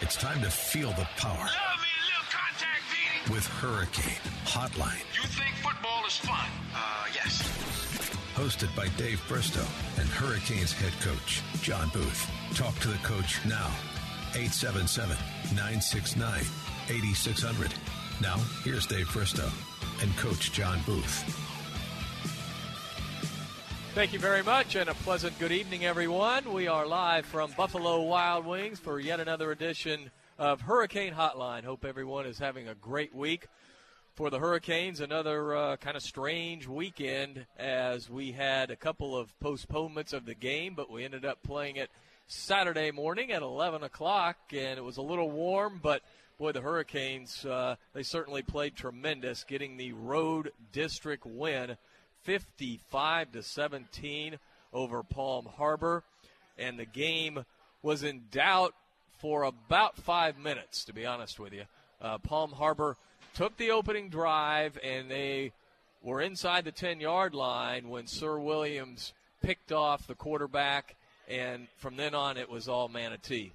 It's time to feel the power. With Hurricane Hotline. You think football is fun? Uh, yes. Hosted by Dave Bristow and Hurricanes head coach, John Booth. Talk to the coach now. 877 969 8600. Now, here's Dave Bristow and Coach John Booth. Thank you very much, and a pleasant good evening, everyone. We are live from Buffalo Wild Wings for yet another edition of Hurricane Hotline. Hope everyone is having a great week. For the Hurricanes, another uh, kind of strange weekend as we had a couple of postponements of the game, but we ended up playing it Saturday morning at 11 o'clock, and it was a little warm, but boy, the Hurricanes, uh, they certainly played tremendous, getting the road district win 55 to 17 over Palm Harbor, and the game was in doubt for about five minutes. To be honest with you, uh, Palm Harbor took the opening drive, and they were inside the 10 yard line when Sir Williams picked off the quarterback, and from then on, it was all Manatee.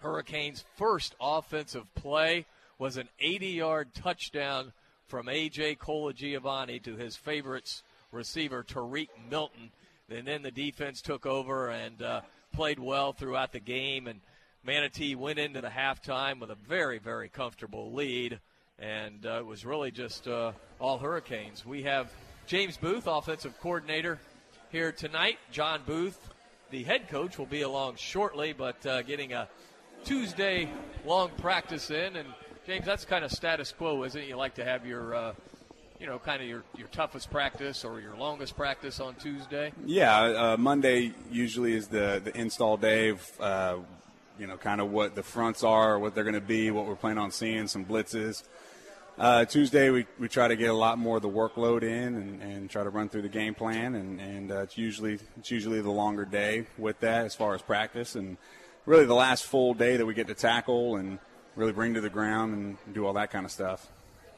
Hurricanes' first offensive play was an 80 yard touchdown from A.J. Colagiovanni to his favorites receiver, Tariq Milton. And then the defense took over and uh, played well throughout the game. And Manatee went into the halftime with a very, very comfortable lead. And uh, it was really just uh, all Hurricanes. We have James Booth, offensive coordinator, here tonight. John Booth, the head coach, will be along shortly, but uh, getting a Tuesday long practice in. And James, that's kind of status quo, isn't it? You like to have your, uh, you know, kind of your, your toughest practice or your longest practice on Tuesday. Yeah, uh, Monday usually is the the install day. Of, uh, you know, kind of what the fronts are, what they're going to be, what we're planning on seeing, some blitzes. Uh, Tuesday, we, we try to get a lot more of the workload in and, and try to run through the game plan, and, and uh, it's usually it's usually the longer day with that as far as practice, and really the last full day that we get to tackle and really bring to the ground and do all that kind of stuff.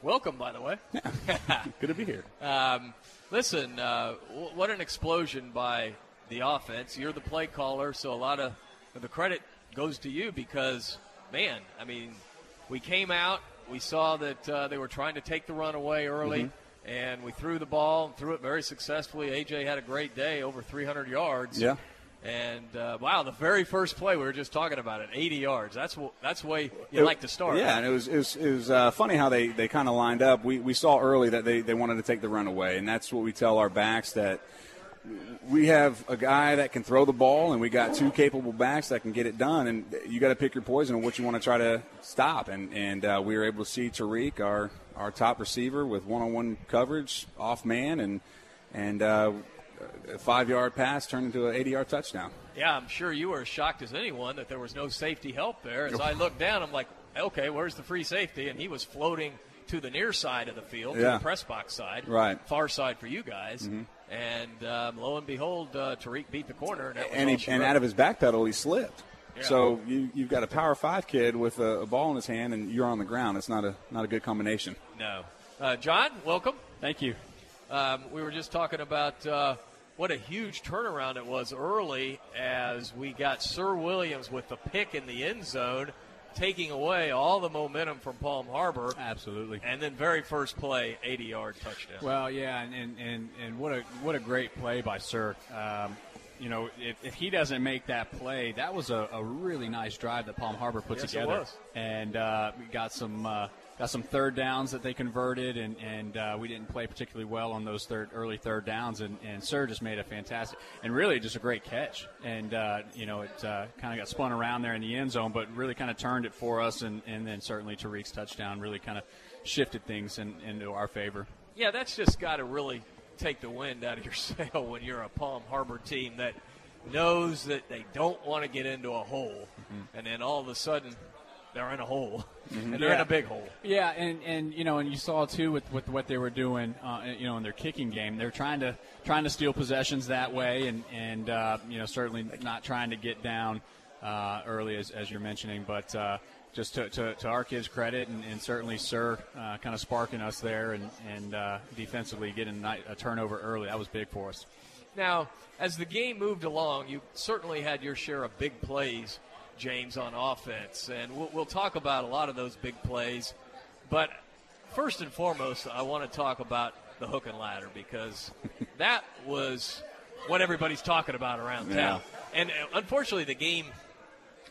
Welcome, by the way. Yeah. Good to be here. Um, listen, uh, w- what an explosion by the offense. You're the play caller, so a lot of the credit goes to you because, man, I mean, we came out, we saw that uh, they were trying to take the run away early, and we threw the ball and threw it very successfully. AJ had a great day, over 300 yards. Yeah. And uh, wow, the very first play we were just talking about it, 80 yards. That's that's the way you like to start. Yeah, and it was it was, it was uh, funny how they, they kind of lined up. We, we saw early that they, they wanted to take the run away, and that's what we tell our backs that we have a guy that can throw the ball, and we got two capable backs that can get it done. And you got to pick your poison on what you want to try to stop. And and uh, we were able to see Tariq, our our top receiver, with one-on-one coverage, off man, and and a five-yard pass turned into an 80-yard touchdown. Yeah, I'm sure you were as shocked as anyone that there was no safety help there. As I looked down, I'm like, okay, where's the free safety? And he was floating to the near side of the field, to the press box side, Right. Mm-hmm. far side for you guys. And um, lo and behold, uh, Tariq beat the corner, and, and he, and out of his back pedal, he slipped. Yeah. So you you've got a power five kid with a, a ball in his hand, and you're on the ground. It's not a not a good combination. no, uh, John, welcome. Thank you. Um, we were just talking about uh, what a huge turnaround it was early as we got Sir Williams with the pick in the end zone, taking away all the momentum from Palm Harbor. Absolutely. And then very first play, 80 yard touchdown. Well, yeah, and, and, and, and what a what a great play by Sir. Um, you know, if, if he doesn't make that play, that was a, a really nice drive that Palm Harbor put Yes, together, and uh, we got some uh, got some third downs that they converted, and and uh, we didn't play particularly well on those third early third downs, and, and Sir just made a fantastic and really just a great catch, and uh, you know it uh, kind of got spun around there in the end zone, but really kind of turned it for us, and, and then certainly Tariq's touchdown really kind of shifted things in, into our favor. yeah, that's just got to really take the wind out of your sail when you're a Palm Harbor team that knows that they don't want to get into a hole, and then all of a sudden they're in a hole, and they're in a big hole. Yeah, and, and you know, and you saw too with, with what they were doing, uh, you know, in their kicking game. They're trying to trying to steal possessions that way, and and uh, you know, certainly not trying to get down uh, early as, as you're mentioning. But uh, just to, to, to our kids' credit, and, and certainly Sir uh, kind of sparking us there, and and uh, defensively getting a turnover early. That was big for us. Now, as the game moved along, you certainly had your share of big plays, James, on offense, and we'll, we'll talk about a lot of those big plays. But first and foremost, I want to talk about the hook and ladder because that was what everybody's talking about around town. And uh, unfortunately, the game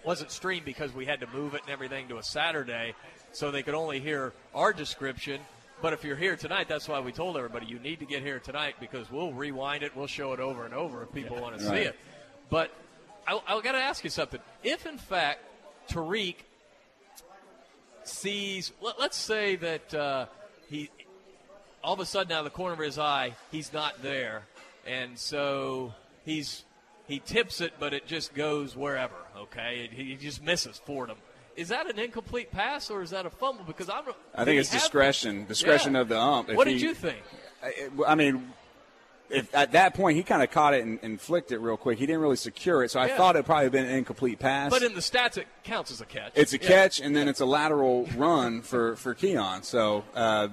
wasn't streamed because we had to move it and everything to a Saturday, so they could only hear our description. But if you're here tonight, that's why we told everybody you need to get here tonight because we'll rewind it, we'll show it over and over if people want to see Right. it. But I, I got to ask you something. If in fact Tariq sees, let, let's say that uh, he all of a sudden out of the corner of his eye he's not there, and so he's he tips it, but it just goes wherever. Okay, he he just misses Fordham. Is that an incomplete pass or is that a fumble? Because I'm. I think it's discretion, discretion Yeah. of the ump. If What did he- you think? I, I mean, if at that point he kind of caught it and, and flicked it real quick. He didn't really secure it, so I Yeah. thought it probably been an incomplete pass. But in the stats, it counts as a catch. it's a Yeah. catch, and then it's a lateral run for for Keon. So. Uh,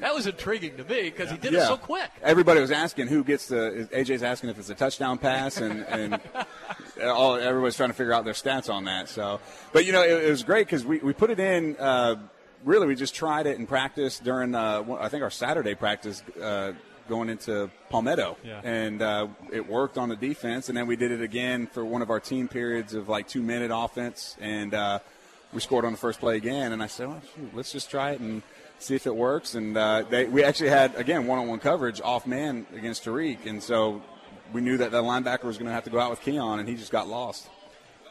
That was intriguing to me because he did yeah. it so quick. Everybody was asking who gets the. AJ's asking if it's a touchdown pass, and, and all everybody's trying to figure out their stats on that. So, but you know, it, it was great because we, we put it in. Uh, really, we just tried it in practice during uh, I think our Saturday practice. Uh, Going into Palmetto, Yeah. and uh, it worked on the defense, and then we did it again for one of our team periods of like two minute offense, and uh, we scored on the first play again. And I said, well, shoot, let's just try it and see if it works. And uh, they, we actually had again one on one coverage off man against Tariq, and so we knew that the linebacker was going to have to go out with Keon, and he just got lost.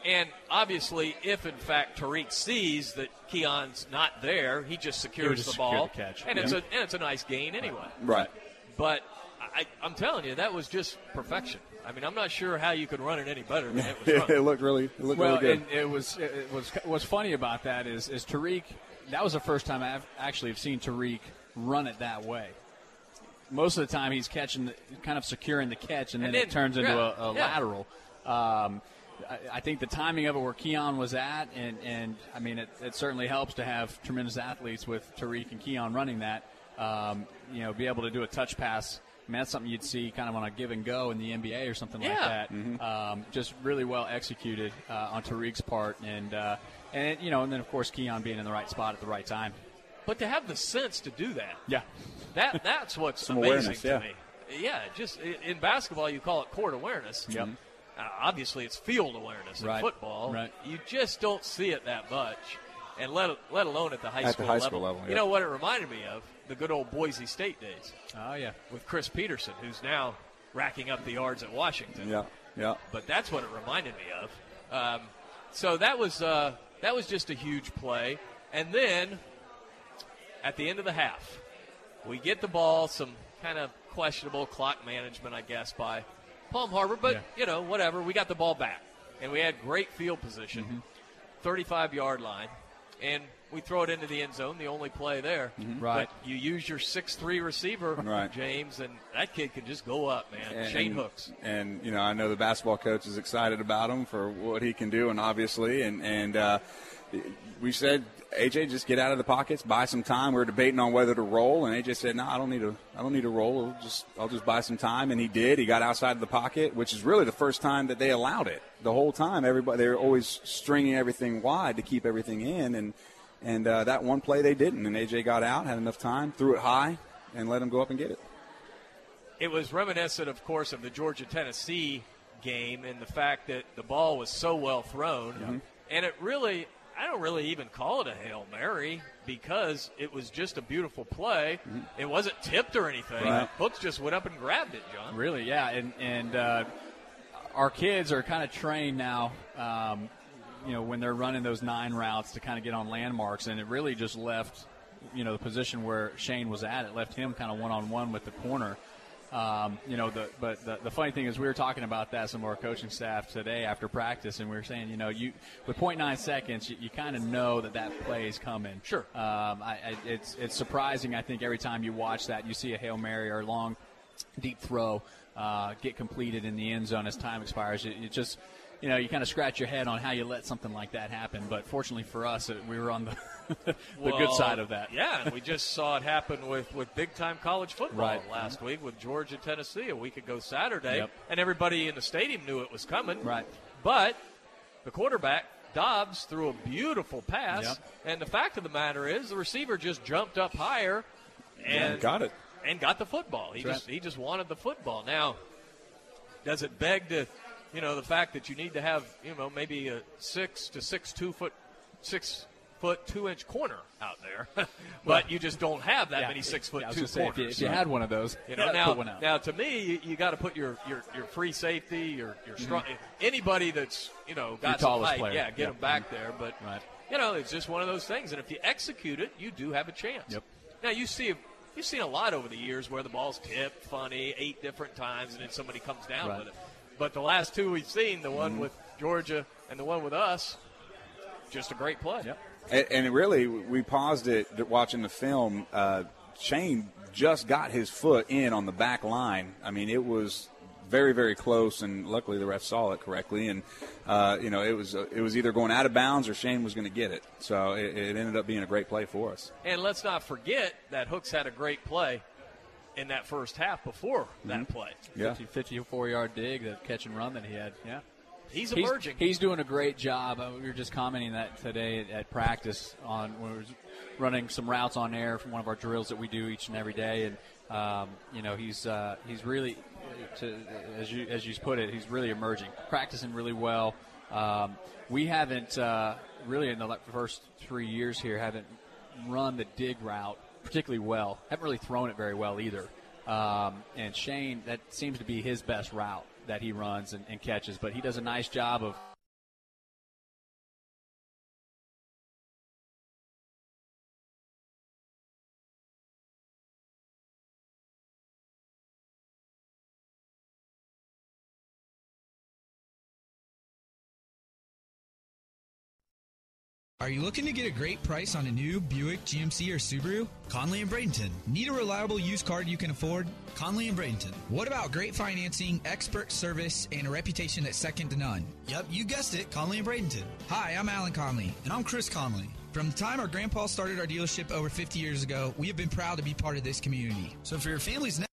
And obviously, if in fact Tariq sees that Keon's not there, he just secures just the secure ball, the catch. and it's a and it's a nice gain anyway. Right. But I, I'm telling you, that was just perfection. I mean, I'm not sure how you could run it any better than it was it looked really, it looked Well, really good. and it was it it was what's funny about that is is Tariq. That was the first time I've actually have seen Tariq run it that way. Most of the time, he's catching, the, kind of securing the catch, and then, And then- it turns into yeah, a, a yeah. lateral. Um, I, I think the timing of it, where Keon was at, and, and I mean, it, it certainly helps to have tremendous athletes with Tariq and Keon running that. Um, you know, be able to do a touch pass. I mean, that's something you'd see kind of on a give and go in the NBA or something like Yeah. that. Um, just really well executed uh, on Tariq's part, and uh, and you know, and then of course Keon being in the right spot at the right time. But to have the sense to do that, Yeah, that that's what's Some amazing awareness, to yeah. me. Yeah, just in basketball, you call it court awareness. Yep. Uh, obviously, it's field awareness in Right, football. right. You just don't see it that much, and let let alone at the high At the school high level. school level, You know what it reminded me of? The good old Boise State days oh yeah, with Chris Petersen, who's now racking up the yards at Washington. yeah, yeah. but that's what it reminded me of. Um, so that was uh, that was just a huge play, and then at the end of the half, we get the ball. Some kind of questionable clock management, I guess, by Palm Harbor, but Yeah. you know, whatever. We got the ball back, and we had great field position, Mm-hmm. 35 yard line, and we throw it into the end zone. The only play there, Right. But you use your six three receiver, Right. James, and that kid can just go up, man. And- Shane Hooks. And you know, I know the basketball coach is excited about him for what he can do, and obviously, and and uh, we said, AJ, just get out of the pockets, buy some time. We were debating on whether to roll, and AJ said, No, I don't need to. I don't need to roll. I'll just I'll just buy some time, and he did. He got outside of the pocket, which is really the first time that they allowed it. The whole time, everybody they were always stringing everything wide to keep everything in, and and uh, that one play they didn't, and AJ got out, had enough time, threw it high, and let him go up and get it. it was reminiscent, of course, of the Georgia Tennessee game and the fact that the ball was so well thrown. And it really, I don't really even call it a Hail Mary because it was just a beautiful play. It wasn't tipped or anything. Right. Hooks just went up and grabbed it, John. really, yeah, and and uh, our kids are kind of trained now. Um, you know, when they're running those nine routes to kind of get on landmarks, and it really just left, you know, the position where Shane was at. It left him kind of one on one with the corner. Um, you know, the, but the, the funny thing is, we were talking about that some of our coaching staff today after practice, and we were saying, you know, you with 0.9 seconds, you, you kind of know that that play is coming. Sure. Um, I, I, it's it's surprising. I think every time you watch that, you see a hail mary or a long, deep throw uh, get completed in the end zone as time expires. It, it just you know, you kind of scratch your head on how you let something like that happen. But fortunately for us, it, we were on the the Well, good side of that. Yeah, and we just saw it happen with, with big time college football Right. last week with Georgia, Tennessee, a week ago Saturday, Yep. and everybody in the stadium knew it was coming. Right. But the quarterback Dobbs threw a beautiful pass, Yep. and the fact of the matter is the receiver just jumped up higher and got it. and got the football. He That's just he just wanted the football. Now, does it beg to, you know, the fact that you need to have, you know, maybe a six to six two foot, six foot two inch corner out there, but you just don't have that Yeah. many six foot Yeah, two gonna say, if you, corners. if you had one of those, You know, now, now to me, you, you got to put your, your, your free safety, your your strong anybody that's you know got some Mm-hmm. tallest height, player. yeah, get Yep. them back there. But Right. you know, it's just one of those things, and if you execute it, you do have a chance. Yep. Now you see. You've seen a lot over the years where the ball's tipped funny eight different times, and then somebody comes down Right. with it. But the last two we've seen, the Mm-hmm. one with Georgia and the one with us, just a great play. Yep. And, and really, we paused it watching the film. Uh, Shane just got his foot in on the back line. I mean, it was very, very close, and luckily the ref saw it correctly. And uh, you know, it was uh, it was either going out of bounds or Shane was going to get it. So it, it ended up being a great play for us. And let's not forget that Hooks had a great play in that first half before that play. Yeah. 50, 54 yard dig, the catch and run that he had. Yeah. He's He's, emerging. he's doing a great job. Uh, we were just commenting that today at, at practice on when we were running some routes on air from one of our drills that we do each and every day, and um, you know he's uh, he's really, to, as you as you put it, he's really emerging, practicing really well. Um, we haven't uh, really in the first three years here haven't run the dig route particularly well. Haven't really thrown it very well either. Um, and Shane, that seems to be his best route that he runs and, and catches. But he does a nice job of Are you looking to get a great price on a new Buick, GMC, or Subaru? Conley and Bradenton. Need a reliable used car you can afford? Conley and Bradenton. What about great financing, expert service, and a reputation that's second to none? Yep, you guessed it, Conley and Bradenton. Hi, I'm Alan Conley. And I'm Chris Conley. From the time our grandpa started our dealership over 50 years ago, we have been proud to be part of this community. So for your family's next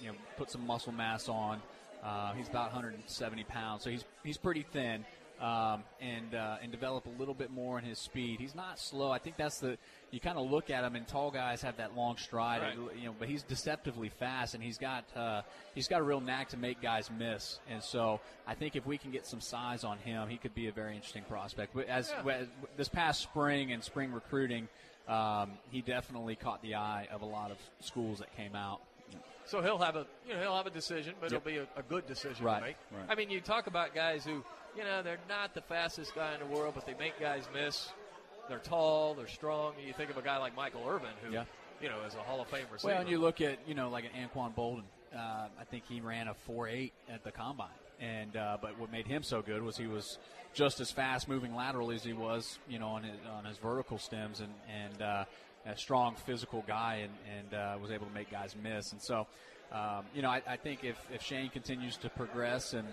you know put some muscle mass on. Uh, he's about 170 pounds, so he's he's pretty thin. Um, and uh, and develop a little bit more in his speed. He's not slow. I think that's the you kind of look at him, and tall guys have that long stride. Right. You know, but he's deceptively fast, and he's got uh, he's got a real knack to make guys miss. And so I think if we can get some size on him, he could be a very interesting prospect. But As, as this past spring and spring recruiting, um, he definitely caught the eye of a lot of schools that came out. So he'll have a you know he'll have a decision, but Yep. it'll be a, a good decision Right. to make. Right. I mean, you talk about guys who you know they're not the fastest guy in the world, but they make guys miss. They're tall, they're strong. You think of a guy like Michael Irvin, who Yeah. you know is a Hall of Fame receiver. Well, and you look at you know like an Anquan Boldin. Uh, I think he ran a four eight at the combine, and uh, but what made him so good was he was just as fast moving laterally as he was you know on his, on his vertical stems, and and uh, a strong physical guy, and and uh, was able to make guys miss. And so, um, you know, I, I think if if Shane continues to progress and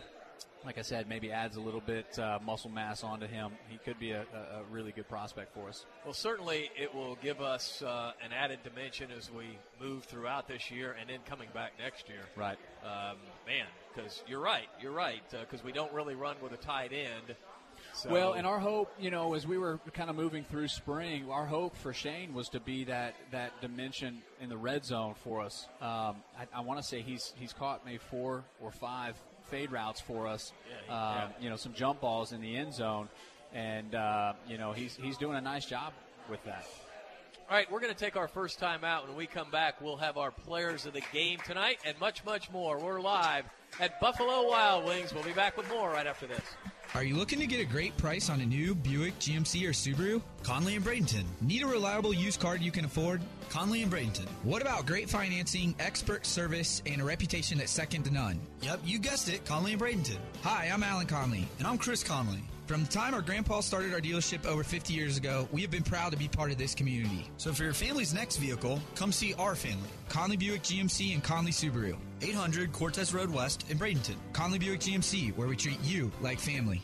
like I said, maybe adds a little bit uh, muscle mass onto him. He could be a, a, really good prospect for us. Well, certainly it will give us uh, an added dimension as we move throughout this year and then coming back next year. Right. Um, man, because you're right. You're right. Because we don't really run with a tight end. So, Well, and our hope, you know, as we were kind of moving through spring, our hope for Shane was to be that that dimension in the red zone for us. Um, I, I want to say he's he's caught maybe four or five fade routes for us. Yeah, um, yeah. You know, some jump balls in the end zone, and uh, you know he's he's doing a nice job with that. All right, we're going to take our first time out. When we come back, we'll have our players of the game tonight and much, much more. We're live at Buffalo Wild Wings. We'll be back with more right after this. Are you looking to get a great price on a new Buick, GMC, or Subaru? Conley and Bradenton. Need a reliable used car you can afford? Conley and Bradenton. What about great financing, expert service, and a reputation that's second to none? Yep, you guessed it, Conley and Bradenton. Hi, I'm Alan Conley. And I'm Chris Conley. From the time our grandpa started our dealership over 50 years ago, we have been proud to be part of this community. So for your family's next vehicle, come see our family. Conley Buick GMC and Conley Subaru. 800 Cortez Road West in Bradenton. Conley Buick GMC, where we treat you like family.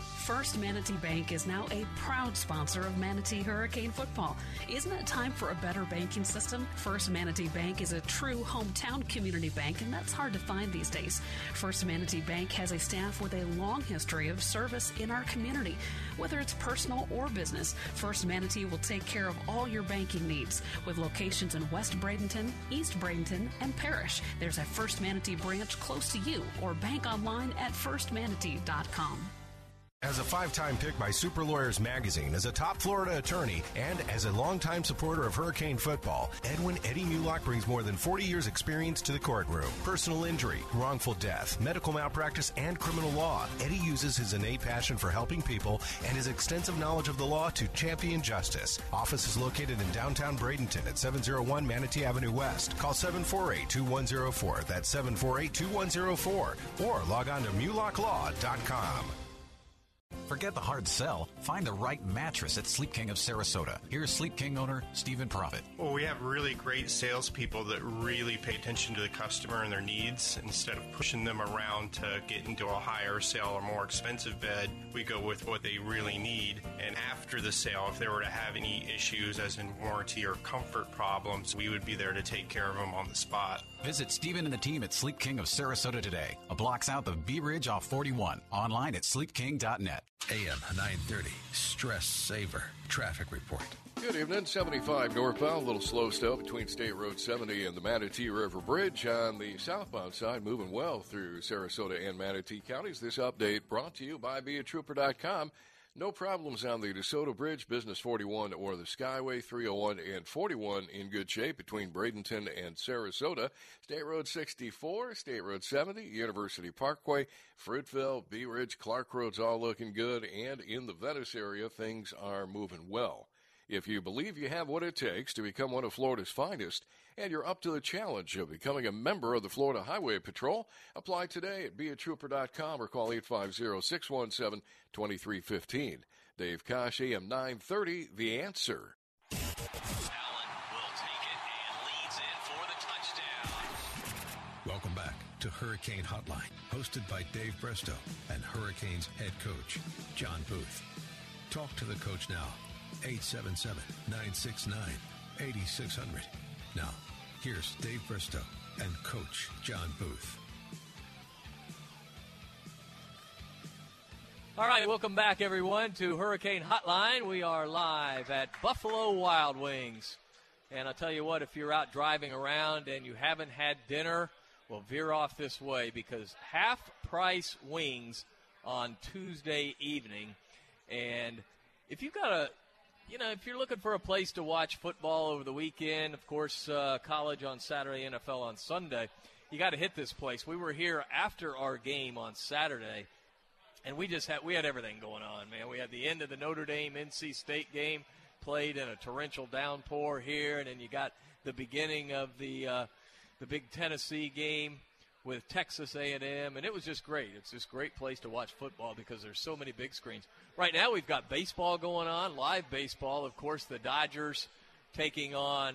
First Manatee Bank is now a proud sponsor of Manatee Hurricane football. Isn't it time for a better banking system? First Manatee Bank is a true hometown community bank, and that's hard to find these days. First Manatee Bank has a staff with a long history of service in our community. Whether it's personal or business, First Manatee will take care of all your banking needs. With locations in West Bradenton, East Bradenton, and Parrish, there's a First Manatee branch close to you or bank online at firstmanatee.com. As a five time pick by Super Lawyers Magazine, as a top Florida attorney, and as a longtime supporter of Hurricane football, Edwin Eddie Mulock brings more than 40 years' experience to the courtroom. Personal injury, wrongful death, medical malpractice, and criminal law. Eddie uses his innate passion for helping people and his extensive knowledge of the law to champion justice. Office is located in downtown Bradenton at 701 Manatee Avenue West. Call 748 2104. That's 748 2104. Or log on to MulockLaw.com. Forget the hard sell. Find the right mattress at Sleep King of Sarasota. Here's Sleep King owner Stephen Profit. Well, we have really great salespeople that really pay attention to the customer and their needs. Instead of pushing them around to get into a higher sale or more expensive bed, we go with what they really need. And after the sale, if they were to have any issues, as in warranty or comfort problems, we would be there to take care of them on the spot. Visit Stephen and the team at Sleep King of Sarasota today, a block south of Bee Ridge off 41. Online at sleepking.net. AM 930, Stress Saver Traffic Report. Good evening. 75 northbound, a little slow still between State Road 70 and the Manatee River Bridge. On the southbound side, moving well through Sarasota and Manatee counties. This update brought to you by BeATrooper.com. No problems on the DeSoto Bridge, Business 41 or the Skyway 301 and 41 in good shape between Bradenton and Sarasota. State Road 64, State Road 70, University Parkway, Fruitville, Bee Ridge, Clark Road's all looking good, and in the Venice area, things are moving well. If you believe you have what it takes to become one of Florida's finest, and you're up to the challenge of becoming a member of the Florida Highway Patrol, apply today at beatrooper.com or call 850-617-2315. Dave Kosh, AM 930, The Answer. Allen will take it and leads it for the touchdown. Welcome back to Hurricane Hotline, hosted by Dave Bristow and Hurricanes head coach, John Booth. Talk to the coach now, 877 969 8600. Now, here's Dave Bristow and Coach John Booth. All right, welcome back, everyone, to Hurricane Hotline. We are live at Buffalo Wild Wings. And I'll tell you what, if you're out driving around and you haven't had dinner, well, veer off this way because half price wings on Tuesday evening. And if you've got a you know, if you're looking for a place to watch football over the weekend, of course, uh, college on Saturday, NFL on Sunday, you got to hit this place. We were here after our game on Saturday, and we just had we had everything going on, man. We had the end of the Notre Dame NC State game played in a torrential downpour here, and then you got the beginning of the uh, the big Tennessee game with Texas A&M, and it was just great. It's just a great place to watch football because there's so many big screens. Right now, we've got baseball going on, live baseball. Of course, the Dodgers taking on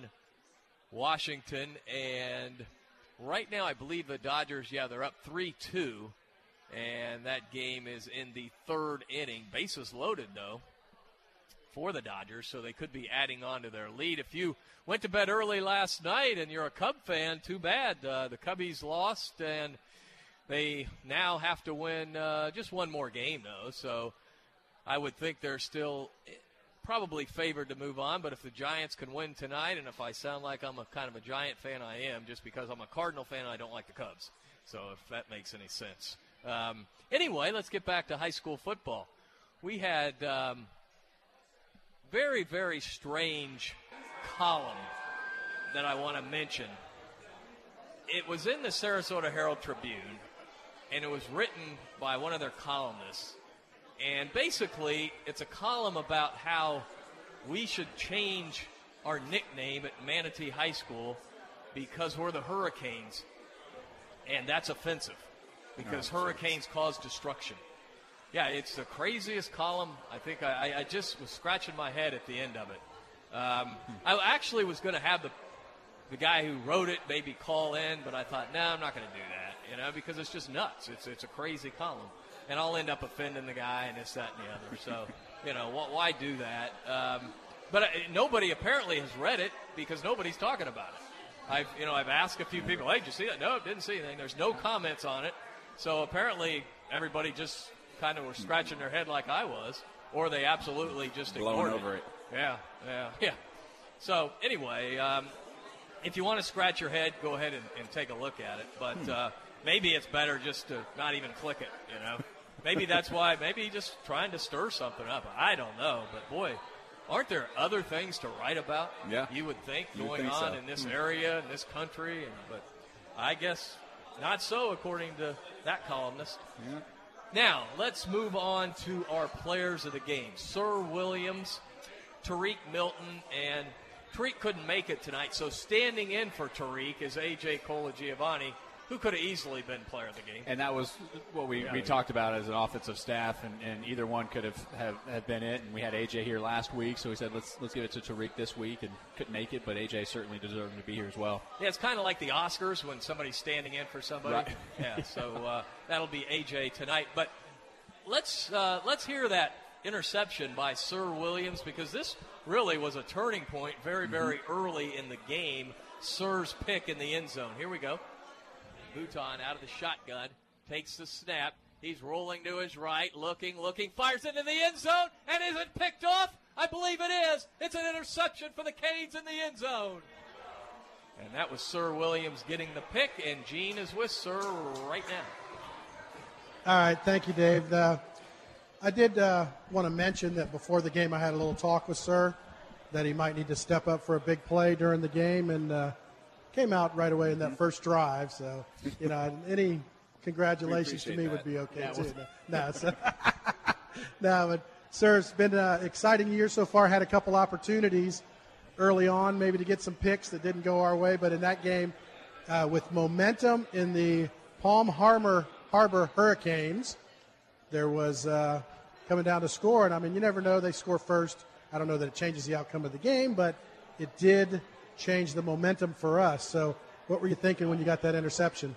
Washington, and right now, I believe the Dodgers, yeah, they're up three-two, and that game is in the third inning. Bases loaded though for the Dodgers, so they could be adding on to their lead. If you went to bed early last night and you're a Cub fan, too bad. Uh, the Cubbies lost, and they now have to win uh, just one more game, though. So I would think they're still probably favored to move on. But if the Giants can win tonight, and if I sound like I'm a kind of a Giant fan, I am, just because I'm a Cardinal fan, I don't like the Cubs. So if that makes any sense. Um, anyway, let's get back to high school football. We had. Um, very, very strange column that I want to mention. It was in the Sarasota Herald Tribune, and it was written by one of their columnists. And basically, it's a column about how we should change our nickname at Manatee High School because we're the Hurricanes. And that's offensive because oh, hurricanes cause destruction. Yeah, it's the craziest column. I think I, I just was scratching my head at the end of it. Um, I actually was going to have the the guy who wrote it maybe call in, but I thought, no, I'm not going to do that, you know, because it's just nuts. It's it's a crazy column, and I'll end up offending the guy and this, that, and the other. So, you know, why do that? Um, but uh, nobody apparently has read it because nobody's talking about it. I've you know I've asked a few people, hey, did you see that? No, didn't see anything. There's no comments on it. So apparently everybody just kind of were scratching their head like I was, or they absolutely just blowing ignored over it. it. Yeah, yeah, yeah. So anyway, um, if you want to scratch your head, go ahead and, and take a look at it. But hmm. uh, maybe it's better just to not even click it. You know, maybe that's why. Maybe just trying to stir something up. I don't know, but boy. Aren't there other things to write about? Yeah, you would think you going think on so. in this Hmm. area, in this country, and, but I guess not so, according to that columnist. Yeah. Now, let's move on to our players of the game. Sir Williams, Tariq Milton, and Tariq couldn't make it tonight, so standing in for Tariq is A.J. Colagiovanni, who could have easily been player of the game. And that was what we, we talked about as an offensive staff, and, and either one could have, have, have been it. And we had AJ here last week, so we said let's let's give it to Tariq this week, and couldn't make it, but AJ certainly deserved to be here as well. Yeah, it's kind of like the Oscars when somebody's standing in for somebody. Right. Yeah, so uh, that'll be AJ tonight. But let's uh, let's hear that interception by Sir Williams because this really was a turning point very very early in the game. Sir's pick in the end zone. Here we go. Bhutan out of the shotgun takes the snap. He's rolling to his right, looking, looking, fires into the end zone, and is it picked off? I believe it is. It's an interception for the Canes in the end zone. And that was Sir Williams getting the pick, and Gene is with Sir right now. All right, thank you, Dave. Uh, I did uh, want to mention that before the game, I had a little talk with Sir that he might need to step up for a big play during the game, and uh, came out right away in that first drive. So, you know, any congratulations to me appreciate would be okay Yeah, too. well- No, so, no, but Sir, it's been an exciting year so far. Had a couple opportunities early on, maybe to get some picks that didn't go our way, but in that game, uh, with momentum in the Palm Harbor Harbor Hurricanes, there was uh, coming down to score, and I mean, you never know. They score first. I don't know that it changes the outcome of the game, but it did change the momentum for us. So, what were you thinking when you got that interception?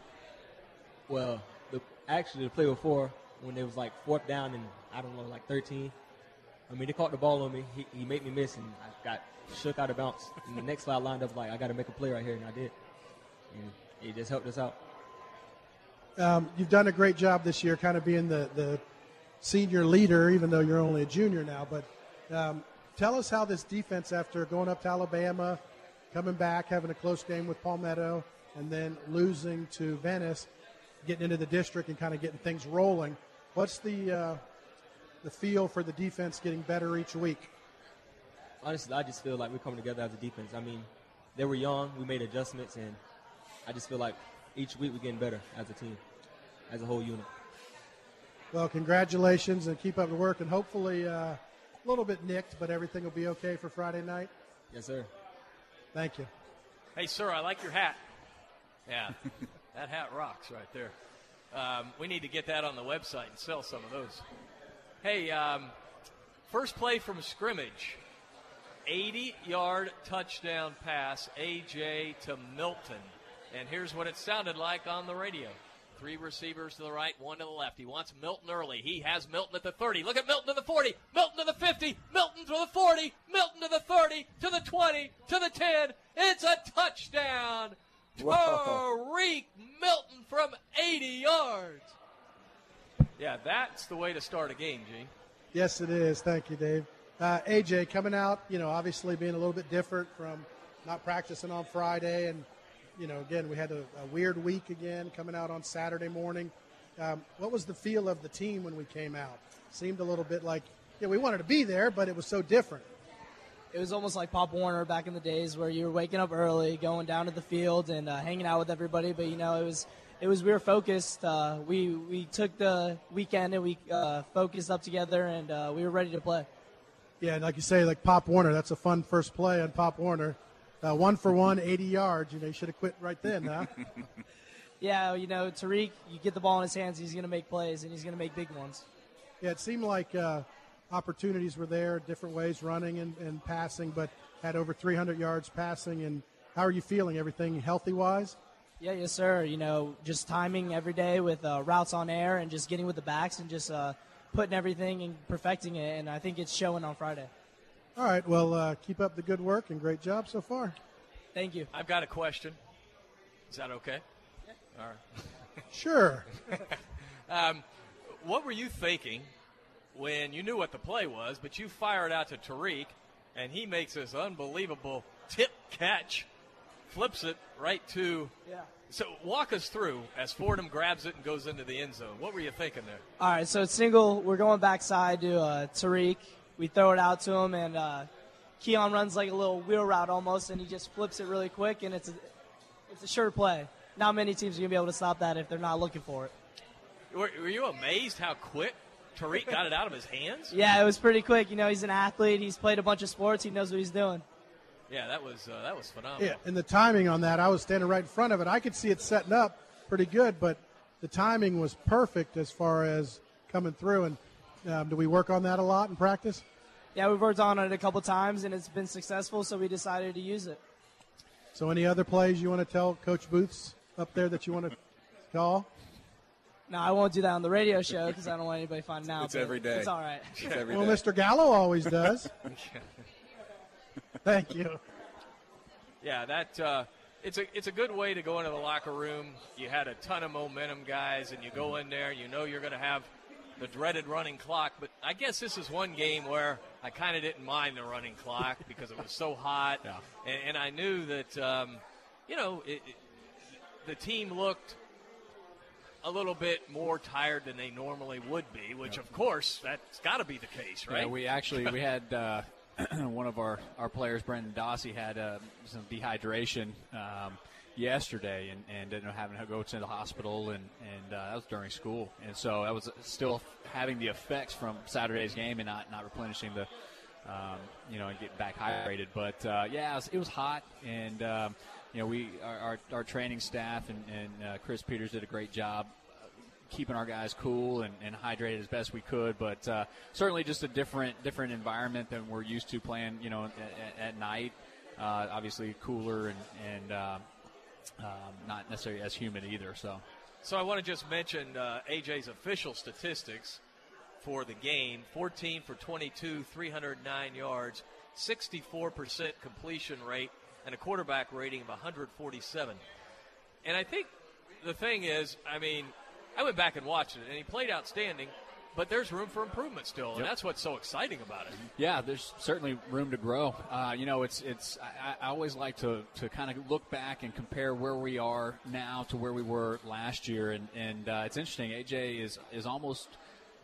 Well, the, actually, the play before, when it was like fourth down and I don't know, like 13, I mean, they caught the ball on me. He, he made me miss, and I got shook out of bounds. And the next slide lined up like, I got to make a play right here, and I did. And it just helped us out. Um, you've done a great job this year, kind of being the, the senior leader, even though you're only a junior now. But um, tell us how this defense, after going up to Alabama, coming back, having a close game with Palmetto, and then losing to Venice, getting into the district and kind of getting things rolling. What's the uh, the feel for the defense getting better each week? Honestly, I just feel like we're coming together as a defense. I mean, they were young, we made adjustments, and I just feel like each week we're getting better as a team, as a whole unit. Well, congratulations and keep up the work, and hopefully uh, a little bit nicked, but everything will be okay for Friday night. Yes, sir. Thank you. Hey, sir, I like your hat. Yeah. That hat rocks right there. Um, we need to get that on the website and sell some of those. Hey, um, first play from scrimmage 80 yard touchdown pass, AJ to Milton. And here's what it sounded like on the radio. Three receivers to the right, one to the left. He wants Milton early. He has Milton at the 30. Look at Milton to the 40. Milton to the 50. Milton to the 40. Milton to the 30. To the 20. To the 10. It's a touchdown. Tariq Milton from 80 yards. Yeah, that's the way to start a game, Gene. Yes, it is. Thank you, Dave. Uh, AJ coming out, you know, obviously being a little bit different from not practicing on Friday. And, you know, again, we had a, a weird week again coming out on Saturday morning. Um, what was the feel of the team when we came out? Seemed a little bit like, yeah, we wanted to be there, but it was so different. It was almost like Pop Warner back in the days where you were waking up early, going down to the field, and uh, hanging out with everybody. But, you know, it was it was we were focused. Uh, we we took the weekend and we uh, focused up together, and uh, we were ready to play. Yeah, and like you say, like Pop Warner, that's a fun first play on Pop Warner. Uh, one for one, 80 yards. You know, you should have quit right then, huh? yeah, you know, Tariq, you get the ball in his hands, he's going to make plays, and he's going to make big ones. Yeah, it seemed like uh, opportunities were there, different ways, running and, and passing, but had over 300 yards passing. And how are you feeling? Everything healthy wise? Yeah, yes, sir. You know, just timing every day with uh, routes on air and just getting with the backs and just uh, putting everything and perfecting it. And I think it's showing on Friday. All right. Well, uh, keep up the good work and great job so far. Thank you. I've got a question. Is that okay? Yeah. All right. sure. um, what were you thinking when you knew what the play was, but you fire it out to Tariq, and he makes this unbelievable tip catch, flips it right to. Yeah. So walk us through as Fordham grabs it and goes into the end zone. What were you thinking there? All right, so it's single. We're going backside to uh, Tariq. We throw it out to him, and uh, Keon runs like a little wheel route almost, and he just flips it really quick, and it's a, it's a sure play. Not many teams are gonna be able to stop that if they're not looking for it. Were, were you amazed how quick Tariq got it out of his hands? Yeah, it was pretty quick. You know, he's an athlete. He's played a bunch of sports. He knows what he's doing. Yeah, that was uh, that was phenomenal. Yeah, and the timing on that, I was standing right in front of it. I could see it setting up pretty good, but the timing was perfect as far as coming through. And um, do we work on that a lot in practice? Yeah, we've worked on it a couple times, and it's been successful. So we decided to use it. So, any other plays you want to tell Coach Booths up there that you want to call? No, I won't do that on the radio show because I don't want anybody finding out. It's every day. It's all right. It's every well, day. Mr. Gallo always does. Thank you. Yeah, that uh, it's a it's a good way to go into the locker room. You had a ton of momentum, guys, and you go in there. You know you're going to have the dreaded running clock. But I guess this is one game where I kind of didn't mind the running clock because it was so hot, Yeah. and, and I knew that um, you know it, it, the team looked a little bit more tired than they normally would be. Which, of course, that's got to be the case, right? Yeah, we actually we had uh, one of our, our players, Brendan Dossie, had uh, some dehydration um, yesterday and, and ended up having to go to the hospital, and, and uh, that was during school. And so I was still having the effects from Saturday's game and not, not replenishing the, um, you know, and getting back hydrated. But uh, yeah, it was, it was hot, and um, you know, we our, our, our training staff and, and uh, Chris Peters did a great job uh, keeping our guys cool and, and hydrated as best we could. But uh, certainly just a different different environment than we're used to playing. You know, at, at night. Uh, obviously cooler and and uh, um, not necessarily as humid either. So. So I want to just mention uh, AJ's official statistics for the game 14 for 22, 309 yards, 64% completion rate, and a quarterback rating of 147. And I think the thing is, I mean, I went back and watched it, and he played outstanding, but there's room for improvement still, and Yep. that's what's so exciting about it. Yeah, there's certainly room to grow. Uh, you know, it's it's. I, I always like to, to kind of look back and compare where we are now to where we were last year, and and uh, it's interesting. AJ is is almost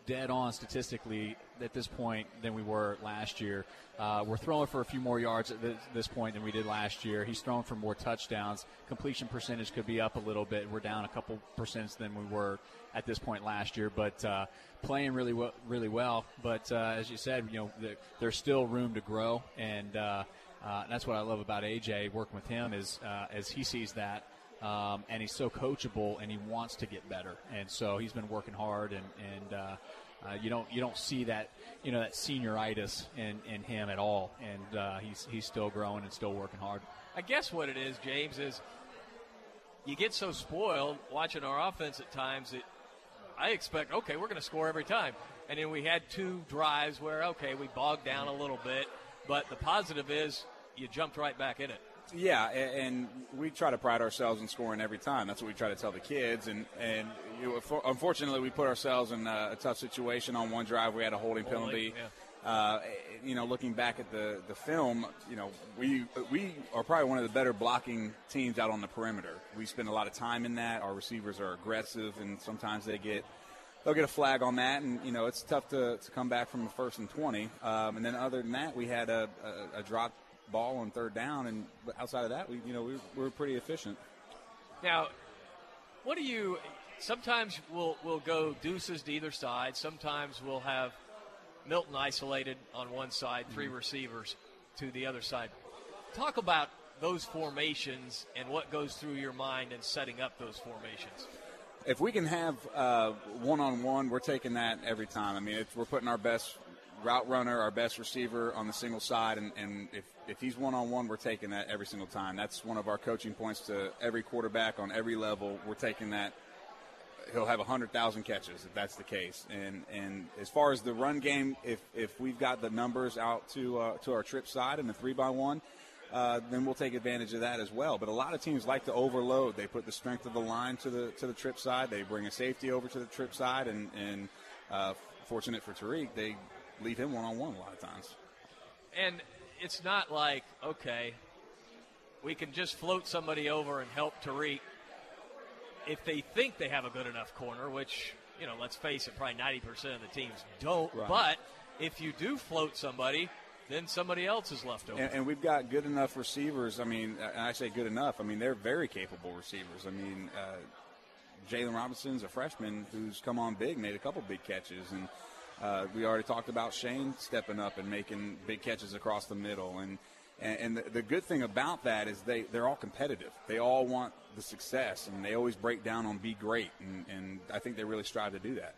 dead on statistically at this point than we were last year. Uh, we're throwing for a few more yards at this, point than we did last year. He's thrown for more touchdowns. Completion percentage could be up a little bit. We're down a couple percents than we were at this point last year, but uh, playing really well, really well. But uh, as you said, you know, the, there's still room to grow, and uh, uh, that's what I love about AJ. Working with him is uh, as he sees that. Um, and he's so coachable, and he wants to get better, and so he's been working hard, and and uh, uh, you don't you don't see that you know that senioritis in, in him at all, and uh, he's he's still growing and still working hard. I guess what it is, James, is you get so spoiled watching our offense at times that I expect, okay, we're going to score every time. And then we had two drives where, okay, we bogged down a little bit, but the positive is you jumped right back in it. Yeah, and we try to pride ourselves in scoring every time. That's what we try to tell the kids. And and you know, unfortunately, we put ourselves in a, tough situation on one drive. We had a holding penalty. Yeah. Uh, you know, looking back at the, the film, you know, we we are probably one of the better blocking teams out on the perimeter. We spend a lot of time in that. Our receivers are aggressive, and sometimes they get they'll get a flag on that, and you know it's tough to, to come back from a first and twenty. Um, and then other than that, we had a, a, a drop ball on third down, and outside of that, we you know we, we were pretty efficient. Now, what do you? Sometimes we'll we'll go deuces to either side. Sometimes we'll have Milton isolated on one side, 3 mm-hmm. receivers to the other side. Talk about those formations and what goes through your mind in setting up those formations. If we can have one on one, we're taking that every time. I mean, we're putting our best route runner, our best receiver on the single side, and, and if, if he's one on one, we're taking that every single time. That's one of our coaching points to every quarterback on every level. We're taking that he'll have 100,000 catches if that's the case. And and as far as the run game, if if we've got the numbers out to uh, to our trip side and the three by one. Uh, then we'll take advantage of that as well. But a lot of teams like to overload. They put the strength of the line to the to the trip side. They bring a safety over to the trip side, and and uh, fortunate for Tariq, they leave him one on one a lot of times. And it's not like okay, we can just float somebody over and help Tariq if they think they have a good enough corner, which, you know, let's face it, probably 90% of the teams don't. Right. But if you do float somebody, then somebody else is left over. And, and, we've got good enough receivers. I mean, I say good enough. I mean, they're very capable receivers. I mean, uh, Jalen Robinson's a freshman who's come on big, made a couple big catches, and uh, we already talked about Shane stepping up and making big catches across the middle. And and, and the, the, good thing about that is they, they're all competitive. They all want the success, and they always break down on be great. And, and I think they really strive to do that.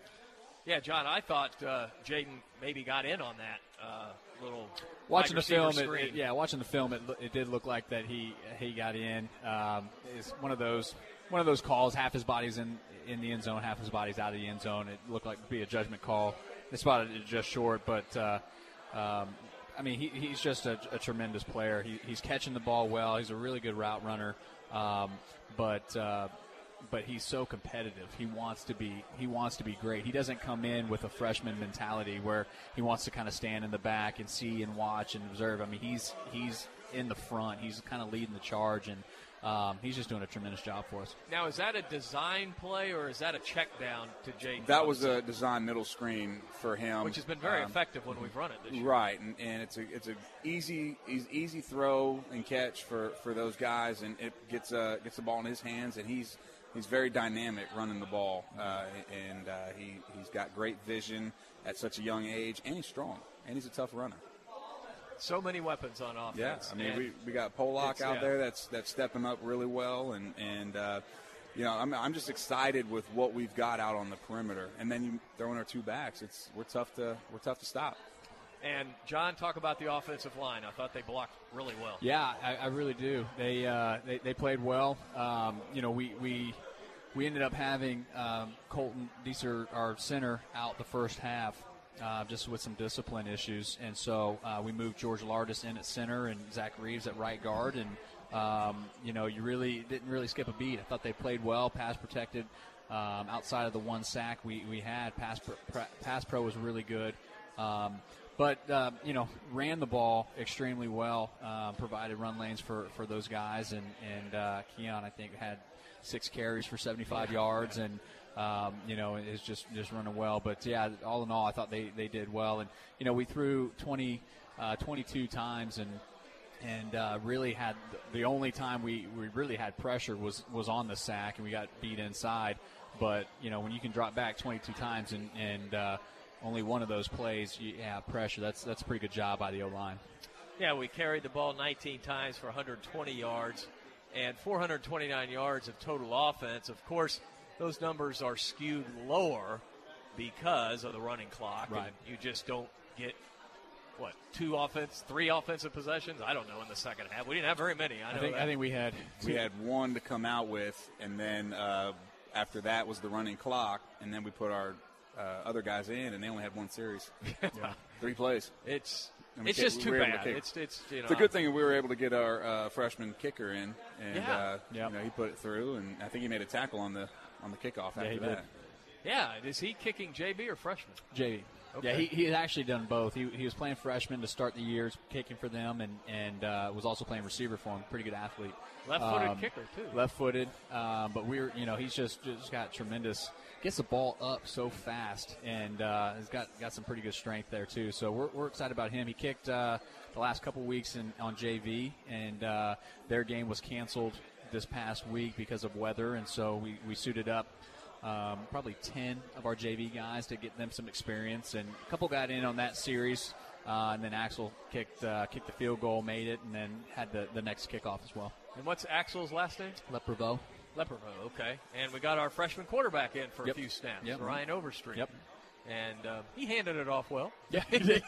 Yeah, John, I thought uh, Jaden maybe got in on that uh, little watching the film. It, it, yeah, watching the film, it, it did look like that he he got in. Um, it's one of those one of those calls. Half his body's in in the end zone, half his body's out of the end zone. It looked like to be a judgment call. They spotted it just short, but uh, um, I mean, he, he's just a, a tremendous player. He, he's catching the ball well. He's a really good route runner, um, but uh, but he's so competitive. He wants to be he wants to be great. He doesn't come in with a freshman mentality where he wants to kind of stand in the back and see and watch and observe. I mean, he's he's in the front. He's kind of leading the charge and um, he's just doing a tremendous job for us. Now, is that a design play or is that a check down to Jake? That was a design middle screen for him, which has been very um, effective when we've run it this year. Right, and, and it's a it's a easy easy throw and catch for, for those guys, and it gets uh, gets the ball in his hands, and he's he's very dynamic running the ball, uh, and uh, he he's got great vision at such a young age, and he's strong, and he's a tough runner so many weapons on offense. Yeah, I mean, we, we got Pollock out yeah. there that's that's stepping up really well, and and uh, you know, I'm I'm just excited with what we've got out on the perimeter, and then you throw in our two backs. It's we're tough to we're tough to stop. And John, talk about the offensive line. I thought they blocked really well. Yeah, I, I really do. They, uh, they they played well. Um, you know, we we we ended up having um, Colton Deeser, our center, out the first half uh, just with some discipline issues. And so uh, we moved George Lardis in at center and Zach Reeves at right guard. And, um, you know, you really didn't really skip a beat. I thought they played well, pass protected. Um, outside of the one sack we, we had, pass pro, pass pro was really good. Um, but uh, you know, ran the ball extremely well, uh, provided run lanes for, for those guys, and and uh, Keon I think had six carries for 75 yards, and um, you know, is just just running well. But yeah, all in all, I thought they, they did well. And you know, we threw 20, uh, 22 times and and uh, really had the only time we, we really had pressure was was on the sack, and we got beat inside. But you know, when you can drop back 22 times and and uh, only one of those plays, you have pressure. That's that's a pretty good job by the O line. Yeah, we carried the ball 19 times for 120 yards and 429 yards of total offense. Of course, those numbers are skewed lower because of the running clock. Right. And you just don't get what two offense, three offensive possessions. I don't know in the second half. We didn't have very many. I, know I think that. I think we had We had one to come out with, and then uh, after that was the running clock, and then we put our uh, other guys in, and they only had one series. Three plays. It's it's kick- just we too were able to bad. It's it's you know It's a good thing we were able to get our uh, freshman kicker in, and Yeah. uh, you know he put it through, and I think he made a tackle on the on the kickoff after he did. that. Yeah, is he kicking JV or freshman? JV. Okay. Yeah, he, he had actually done both. He, he was playing freshman to start the year, kicking for them, and and uh, was also playing receiver for him. Pretty good athlete. Left-footed kicker, too. Left-footed, um, but we're you know he's just just got tremendous. Gets the ball up so fast, and uh, has got got some pretty good strength there too. So we're, we're excited about him. He kicked uh, the last couple weeks in, on JV, and uh, their game was canceled this past week because of weather, and so we, we suited up um, probably 10 of our JV guys to get them some experience. And a couple got in on that series. Uh, and then Axel kicked uh, kicked the field goal, made it, and then had the, the next kickoff as well. And what's Axel's last name? Leprevo. Lepervo, okay. And we got our freshman quarterback in for Yep. a few snaps, Yep. Ryan Overstreet. Yep. And uh, he handed it off well. Yeah. I mean,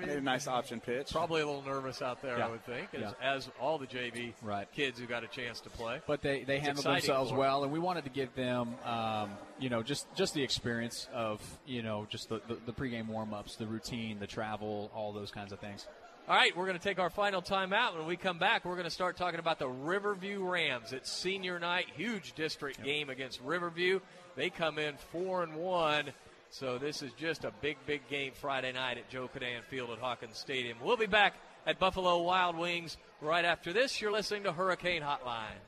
Made a nice option pitch. Probably a little nervous out there, Yeah. I would think, as, Yeah. as all the JV Right. kids who got a chance to play. But they, they It's handled themselves well, and we wanted to give them, um, you know, just, just the experience of, you know, just the, the, the pregame warm ups, the routine, the travel, all those kinds of things. All right, we're going to take our final timeout. When we come back, we're going to start talking about the Riverview Rams. It's senior night, huge district game against Riverview. They come in four and one, so this is just a big, big game Friday night at Joe Kinnan Field at Hawkins Stadium. We'll be back at Buffalo Wild Wings right after this. You're listening to Hurricane Hotline.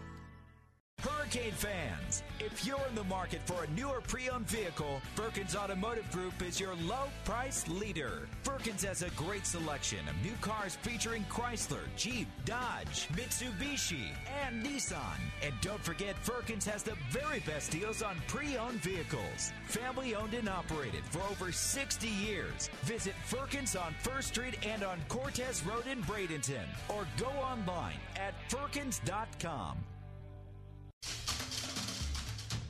Hurricane fans, if you're in the market for a newer pre-owned vehicle, Firkins Automotive Group is your low price leader. Firkins has a great selection of new cars featuring Chrysler, Jeep, Dodge, Mitsubishi, and Nissan. And don't forget, Firkins has the very best deals on pre-owned vehicles. Family owned and operated for over 60 years. Visit Firkins on First Street and on Cortez Road in Bradenton, or go online at firkins.com.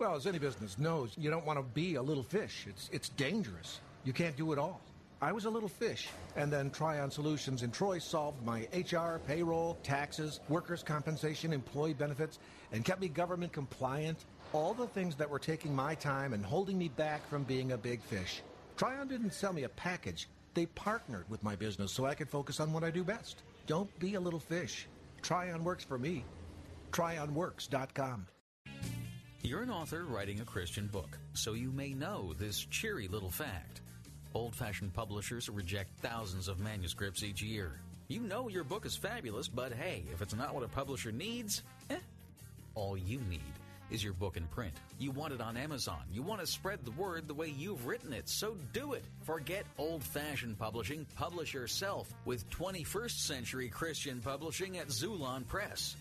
Well, as any business knows, you don't want to be a little fish. It's, it's dangerous. You can't do it all. I was a little fish, and then Trion Solutions in Troy solved my HR, payroll, taxes, workers' compensation, employee benefits, and kept me government compliant. All the things that were taking my time and holding me back from being a big fish. Trion didn't sell me a package. They partnered with my business so I could focus on what I do best. Don't be a little fish. Trion works for me. TrionWorks.com. You're an author writing a Christian book, so you may know this cheery little fact. Old fashioned publishers reject thousands of manuscripts each year. You know your book is fabulous, but hey, if it's not what a publisher needs, eh. All you need is your book in print. You want it on Amazon. You want to spread the word the way you've written it, so do it. Forget old fashioned publishing. Publish yourself with 21st century Christian publishing at Xulon Press.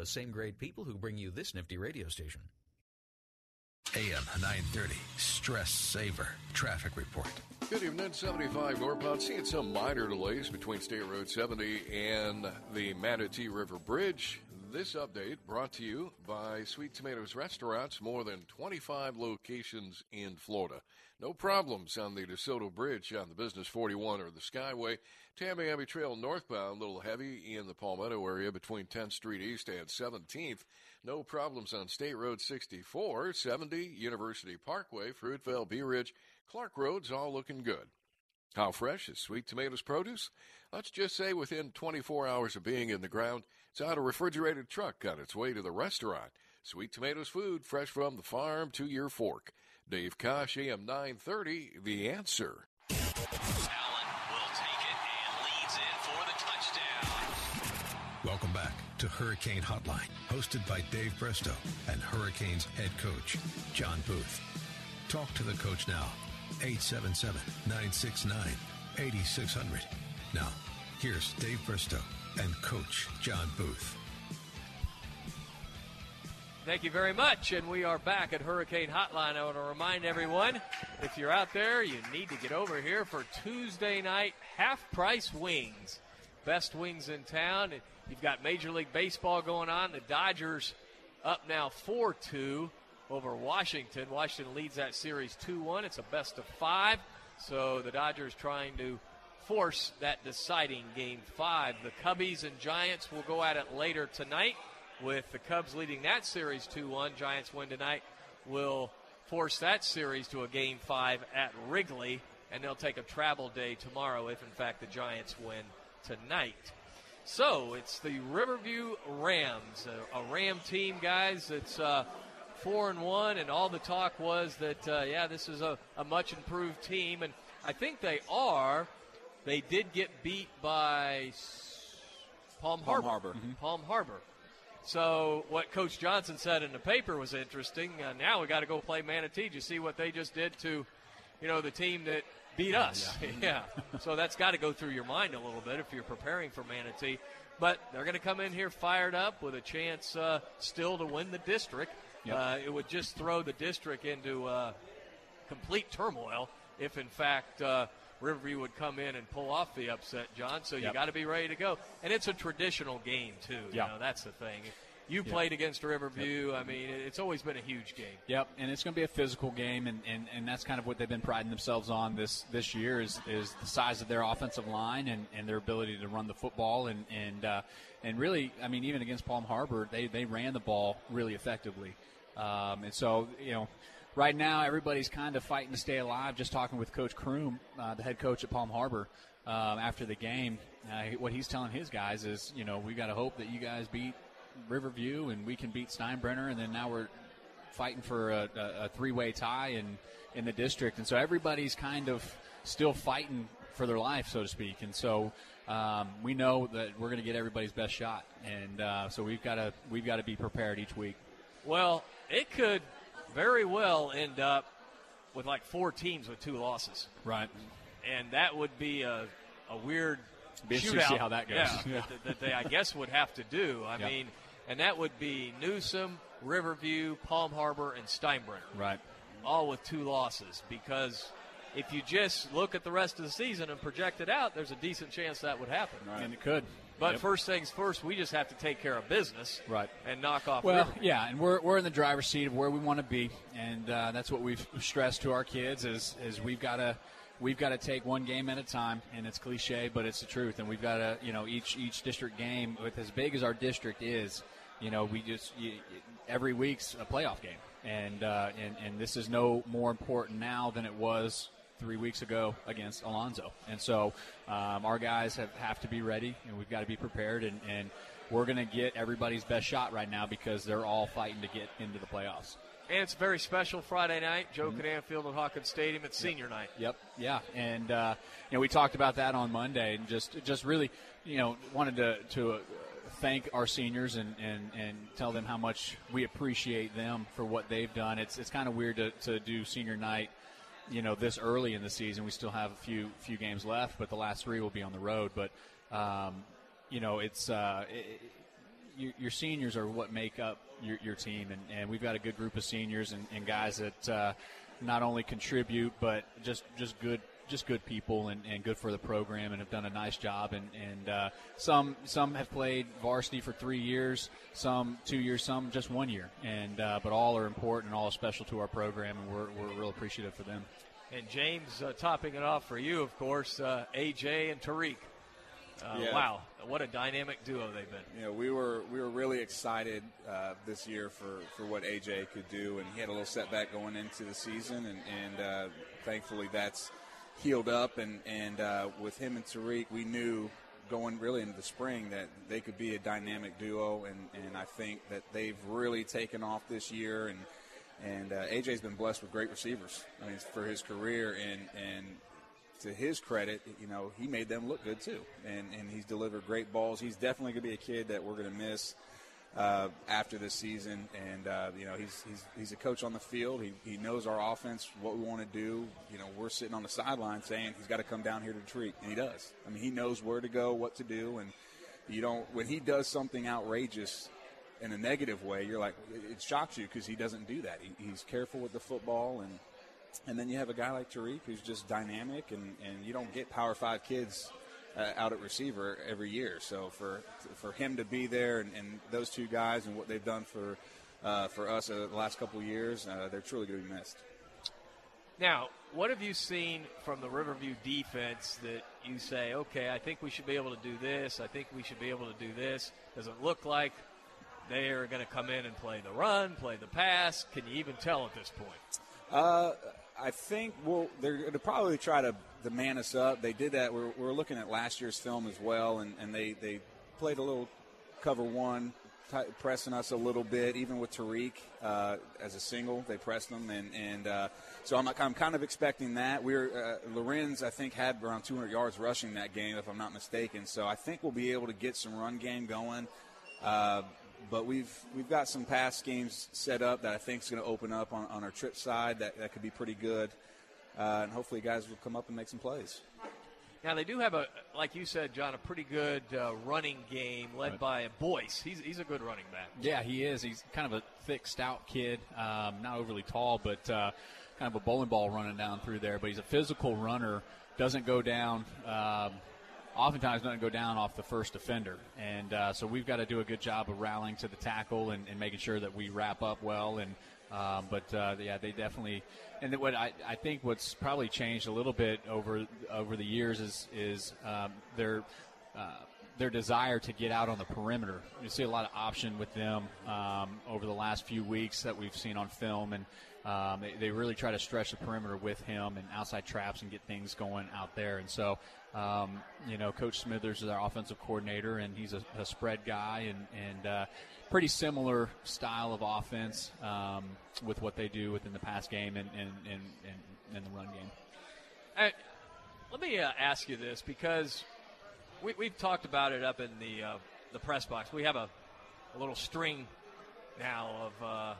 the same great people who bring you this nifty radio station. AM 930, Stress Saver, Traffic Report. Good evening, 75 northbound. Seeing some minor delays between State Road 70 and the Manatee River Bridge. This update brought to you by Sweet Tomatoes Restaurants, more than 25 locations in Florida. No problems on the DeSoto Bridge on the Business 41 or the Skyway. Tamiami Trail northbound, a little heavy in the Palmetto area between 10th Street East and 17th. No problems on State Road 64, 70, University Parkway, Fruitvale, Bee Ridge, Clark Road's all looking good. How fresh is Sweet Tomatoes produce? Let's just say within 24 hours of being in the ground, it's out a refrigerated truck on its way to the restaurant. Sweet Tomatoes food, fresh from the farm to your fork. Dave Kosh, AM 930, The Answer. Welcome back to Hurricane Hotline, hosted by Dave Bristow and Hurricanes head coach, John Booth. Talk to the coach now, 877 969 8600. Now, here's Dave Bristow and Coach John Booth. Thank you very much. And we are back at Hurricane Hotline. I want to remind everyone if you're out there, you need to get over here for Tuesday night half price wings. Best wings in town. You've got Major League Baseball going on. The Dodgers up now 4 2 over Washington. Washington leads that series 2 1. It's a best of five. So the Dodgers trying to force that deciding game five. The Cubbies and Giants will go at it later tonight with the Cubs leading that series 2 1. Giants win tonight will force that series to a game five at Wrigley, and they'll take a travel day tomorrow if, in fact, the Giants win tonight. So it's the Riverview Rams, a, a Ram team, guys. It's uh, four and one, and all the talk was that uh, yeah, this is a, a much improved team, and I think they are. They did get beat by Palm Palm Harbor. Harbor. Mhm. Palm Harbor. So what Coach Johnson said in the paper was interesting. Uh, now we got to go play Manatee. Did you see what they just did to, you know, the team that beat us? Yeah. so that's got to go through your mind a little bit if you're preparing for Manatee. But they're going to come in here fired up with a chance uh, still to win the district. Yep. Uh, it would just throw the district into uh, complete turmoil if, in fact, uh, Riverview would come in and pull off the upset, John. So you Yep. got to be ready to go. And it's a traditional game, too. Yeah. You know, that's the thing. You Yeah. played against Riverview. I mean, it's always been a huge game. Yep, and it's going to be a physical game, and, and, and that's kind of what they've been priding themselves on this this year is, is the size of their offensive line and, and their ability to run the football, and and uh, and really, I mean, even against Palm Harbor, they they ran the ball really effectively, um, and so you know. Right now, everybody's kind of fighting to stay alive. Just talking with Coach Kroom, uh, the head coach at Palm Harbor, um, after the game, uh, what he's telling his guys is, you know, we got to hope that you guys beat Riverview and we can beat Steinbrenner, and then now we're fighting for a, a, a three-way tie in in the district, and so everybody's kind of still fighting for their life, so to speak. And so um, we know that we're going to get everybody's best shot, and uh, so we've got to we've got to be prepared each week. Well, it could very well end up with like four teams with two losses. Right. And that would be a, a weird Be interesting shootout. to see how that goes. Yeah, Yeah. That, that they, I guess, would have to do. I Yep. mean, and that would be Newsome, Riverview, Palm Harbor, and Steinbrenner. Right. All with two losses because if you just look at the rest of the season and project it out, there's a decent chance that would happen. Right. And it could. But Yep. first things first, we just have to take care of business, Right. And knock off. Well, River. yeah, and we're, we're in the driver's seat of where we want to be, and uh, that's what we've stressed to our kids is is we've got to we've got to take one game at a time, and it's cliche, but it's the truth, and we've got to you know each each district game with as big as our district is, you know we just you, every week's a playoff game, and uh, and and this is no more important now than it was three weeks ago against Alonso. And so um, our guys have, have to be ready, and we've got to be prepared. And, and we're going to get everybody's best shot right now because they're all fighting to get into the playoffs. And it's a very special Friday night. Joe Mhm. Kinnan Field at Hawkins Stadium. It's senior night. Yep. Yeah. And uh, you know, we talked about that on Monday, and just just really, you know, wanted to to thank our seniors and, and, and tell them how much we appreciate them for what they've done. It's it's kind of weird to, to do senior night, you know, this early in the season. We still have a few few games left, but the last three will be on the road. But um, you know, it's uh, it, your, your seniors are what make up your, your team, and, and we've got a good group of seniors and, and guys that uh, not only contribute but just just good just good people and, and good for the program and have done a nice job and, and uh, some some have played varsity for three years some two years some just one year and uh, but all are important and all special to our program and we're, we're real appreciative for them And James, uh, topping it off for you, of course, uh, AJ and Tariq. Uh, Yeah. Wow, what a dynamic duo they've been. You know, we were we were really excited uh, this year for, for what AJ could do, and he had a little setback going into the season, and, and uh, thankfully that's healed up. And and uh, with him and Tariq, we knew going really into the spring that they could be a dynamic duo, and, and I think that they've really taken off this year. And and uh, AJ's been blessed with great receivers. I mean, for his career, and and to his credit, you know, he made them look good too, and and he's delivered great balls. He's definitely going to be a kid that we're going to miss uh, after this season, and uh, you know, he's he's he's a coach on the field. He he knows our offense, what we want to do. You know, we're sitting on the sideline saying he's got to come down here to treat, and he does. I mean, he knows where to go, what to do, and you don't when he does something outrageous in a negative way, you're like, it shocks you because he doesn't do that. He, he's careful with the football, and and then you have a guy like Tariq who's just dynamic, and, and you don't get Power Five kids uh, out at receiver every year. So for for him to be there, and, and those two guys, and what they've done for uh, for us uh, the last couple of years, uh, they're truly going to be missed. Now, what have you seen from the Riverview defense that you say, okay, I think we should be able to do this. I think we should be able to do this. Does it look like they are going to come in and play the run, play the pass? Can you even tell at this point? Uh, I think well, they're going to probably try to, to man us up. They did that. We're, we're looking at last year's film as well, and, and they, they played a little cover one, t- pressing us a little bit, even with Tariq uh, as a single. They pressed them, and, and uh, so I'm, I'm kind of expecting that. We're uh, Lorenz, I think, had around 200 yards rushing that game, if I'm not mistaken. So I think we'll be able to get some run game going. Uh, but we've we've got some pass schemes set up that I think is going to open up on, on our trip side that, that could be pretty good, uh, and hopefully guys will come up and make some plays. Now they do have a, like you said, John, a pretty good uh, running game led Right. by Boyce. He's he's a good running back. Yeah, he is. He's kind of a thick, stout kid. Um, not overly tall, but uh, kind of a bowling ball running down through there. But he's a physical runner. Doesn't go down. Um, oftentimes doesn't go down off the first defender. and uh, so we've got to do a good job of rallying to the tackle and, and making sure that we wrap up well. And um, but uh, yeah, they definitely. And what I, I think what's probably changed a little bit over over the years is is um, their uh, their desire to get out on the perimeter. You see a lot of option with them um, over the last few weeks that we've seen on film, and um, they, they really try to stretch the perimeter with him and outside traps and get things going out there. And so, um, you know, Coach Smithers is our offensive coordinator, and he's a, a spread guy and and uh, pretty similar style of offense um, with what they do within the pass game and and, and, and, and the run game. Let me uh, ask you this because we, we've talked about it up in the uh, the press box. We have a, a little string now of uh,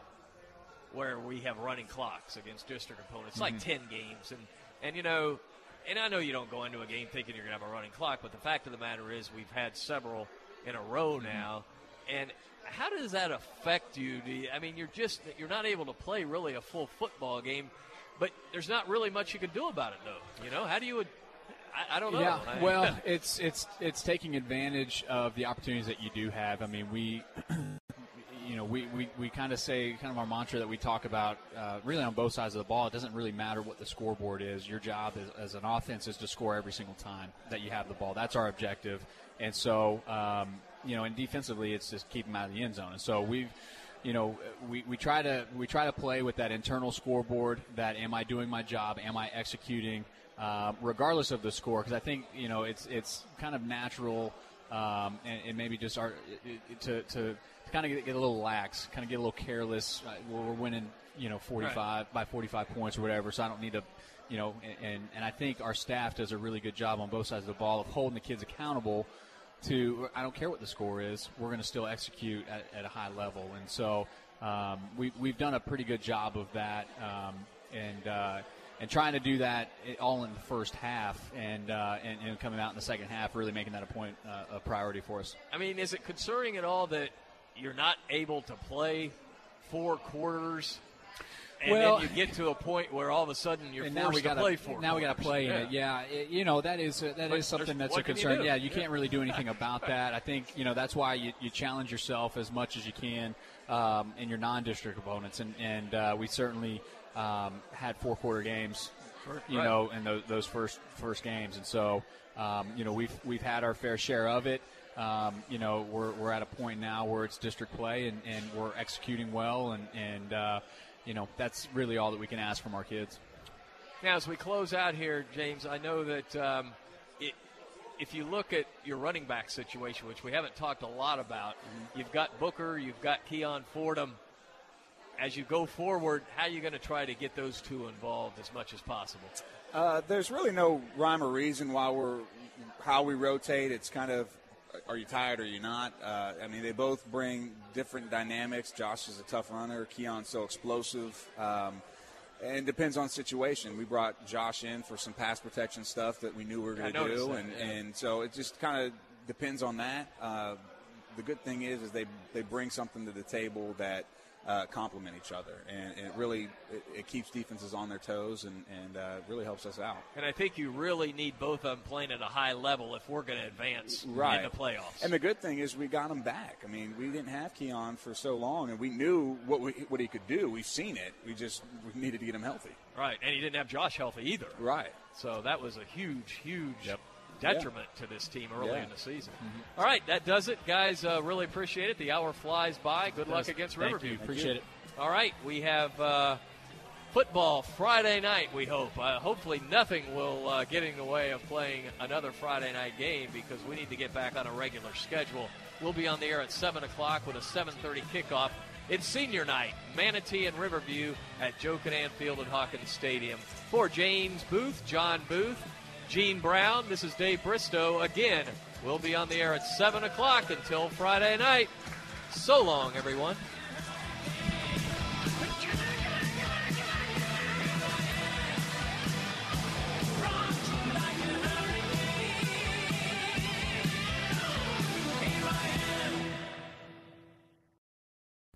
where we have running clocks against district opponents. It's like Mhm. ten games, and and you know, and I know you don't go into a game thinking you're going to have a running clock, but the fact of the matter is we've had several in a row now, and how does that affect you? Do you, I mean, you're just you're not able to play really a full football game but there's not really much you can do about it, though. You know, how do you? I, I don't know. Yeah, I- well, it's it's it's taking advantage of the opportunities that you do have. I mean, we, you know, we, we, we kind of say kind of our mantra that we talk about uh, really on both sides of the ball. It doesn't really matter what the scoreboard is. Your job as, as an offense is to score every single time that you have the ball. That's our objective. And so, um, you know, and defensively, it's just keep them out of the end zone. And so we've you know, we, we try to we try to play with that internal scoreboard. That am I doing my job? Am I executing? Um, regardless of the score, because I think you know it's it's kind of natural um, and, and maybe just our it, to to kind of get, get a little lax, kind of get a little careless. Uh, we're we're winning, you know, 45 by 45 points or whatever. So I don't need to, you know, and and I think our staff does a really good job on both sides of the ball of holding the kids accountable to I don't care what the score is, we're going to still execute at, at, a high level. And so um, we, we've done a pretty good job of that, um, and uh, and trying to do that all in the first half, and, uh, and, and coming out in the second half, really making that a point uh, a priority for us. I mean, is it concerning at all that you're not able to play four quarters? And well, then you get to a point where all of a sudden you're forced now we to gotta, play for. Now we got to play yeah. in it. Yeah, it, you know that is uh, that But is something that's a can you concern. Yeah, you Yeah. can't really do anything about that. I think you know that's why you, you challenge yourself as much as you can um, in your non-district opponents, and and uh, we certainly um, had four quarter games, you Right. know, in those, those first first games, and so um, you know we've we've had our fair share of it. Um, you know, we're, we're at a point now where it's district play and, and we're executing well, and, and uh, you know, that's really all that we can ask from our kids. Now, as we close out here, James, I know that um, it, if you look at your running back situation, which we haven't talked a lot about, you've got Booker, you've got Keon Fordham. As you go forward, how are you going to try to get those two involved as much as possible? Uh, there's really no rhyme or reason why we're how we rotate. It's kind of are you tired or are you not? Uh, I mean, they both bring different dynamics. Josh is a tough runner. Keon's so explosive. Um, and it depends on situation. We brought Josh in for some pass protection stuff that we knew we were going to do, that, and, yeah. and so it just kind of depends on that. Uh, the good thing is, is they they bring something to the table that uh, complement each other, and, and it really it, it keeps defenses on their toes, and and uh, really helps us out. And I think you really need both of them playing at a high level if we're going to advance right. in the playoffs. And the good thing is we got him back. I mean, we didn't have Keon for so long, and we knew what we, what he could do. We've seen it. We just we needed to get him healthy. Right, and he didn't have Josh healthy either. Right. So that was a huge, huge detriment to this team early Yeah. in the season. All right, that does it, guys. Uh, really appreciate it. The hour flies by. Good luck against Thank Riverview. you. Appreciate it. All right, we have uh, football Friday night. We hope. Uh, hopefully, nothing will uh, get in the way of playing another Friday night game because we need to get back on a regular schedule. We'll be on the air at seven o'clock with a 7:30 kickoff. It's senior night, Manatee and Riverview at Joe Kinnan Field at Hawkins Stadium. For James Booth, John Booth, Gene Brown, this is Dave Bristow. Again, we'll be on the air at 7 o'clock until Friday night. So long, everyone.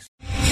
risks.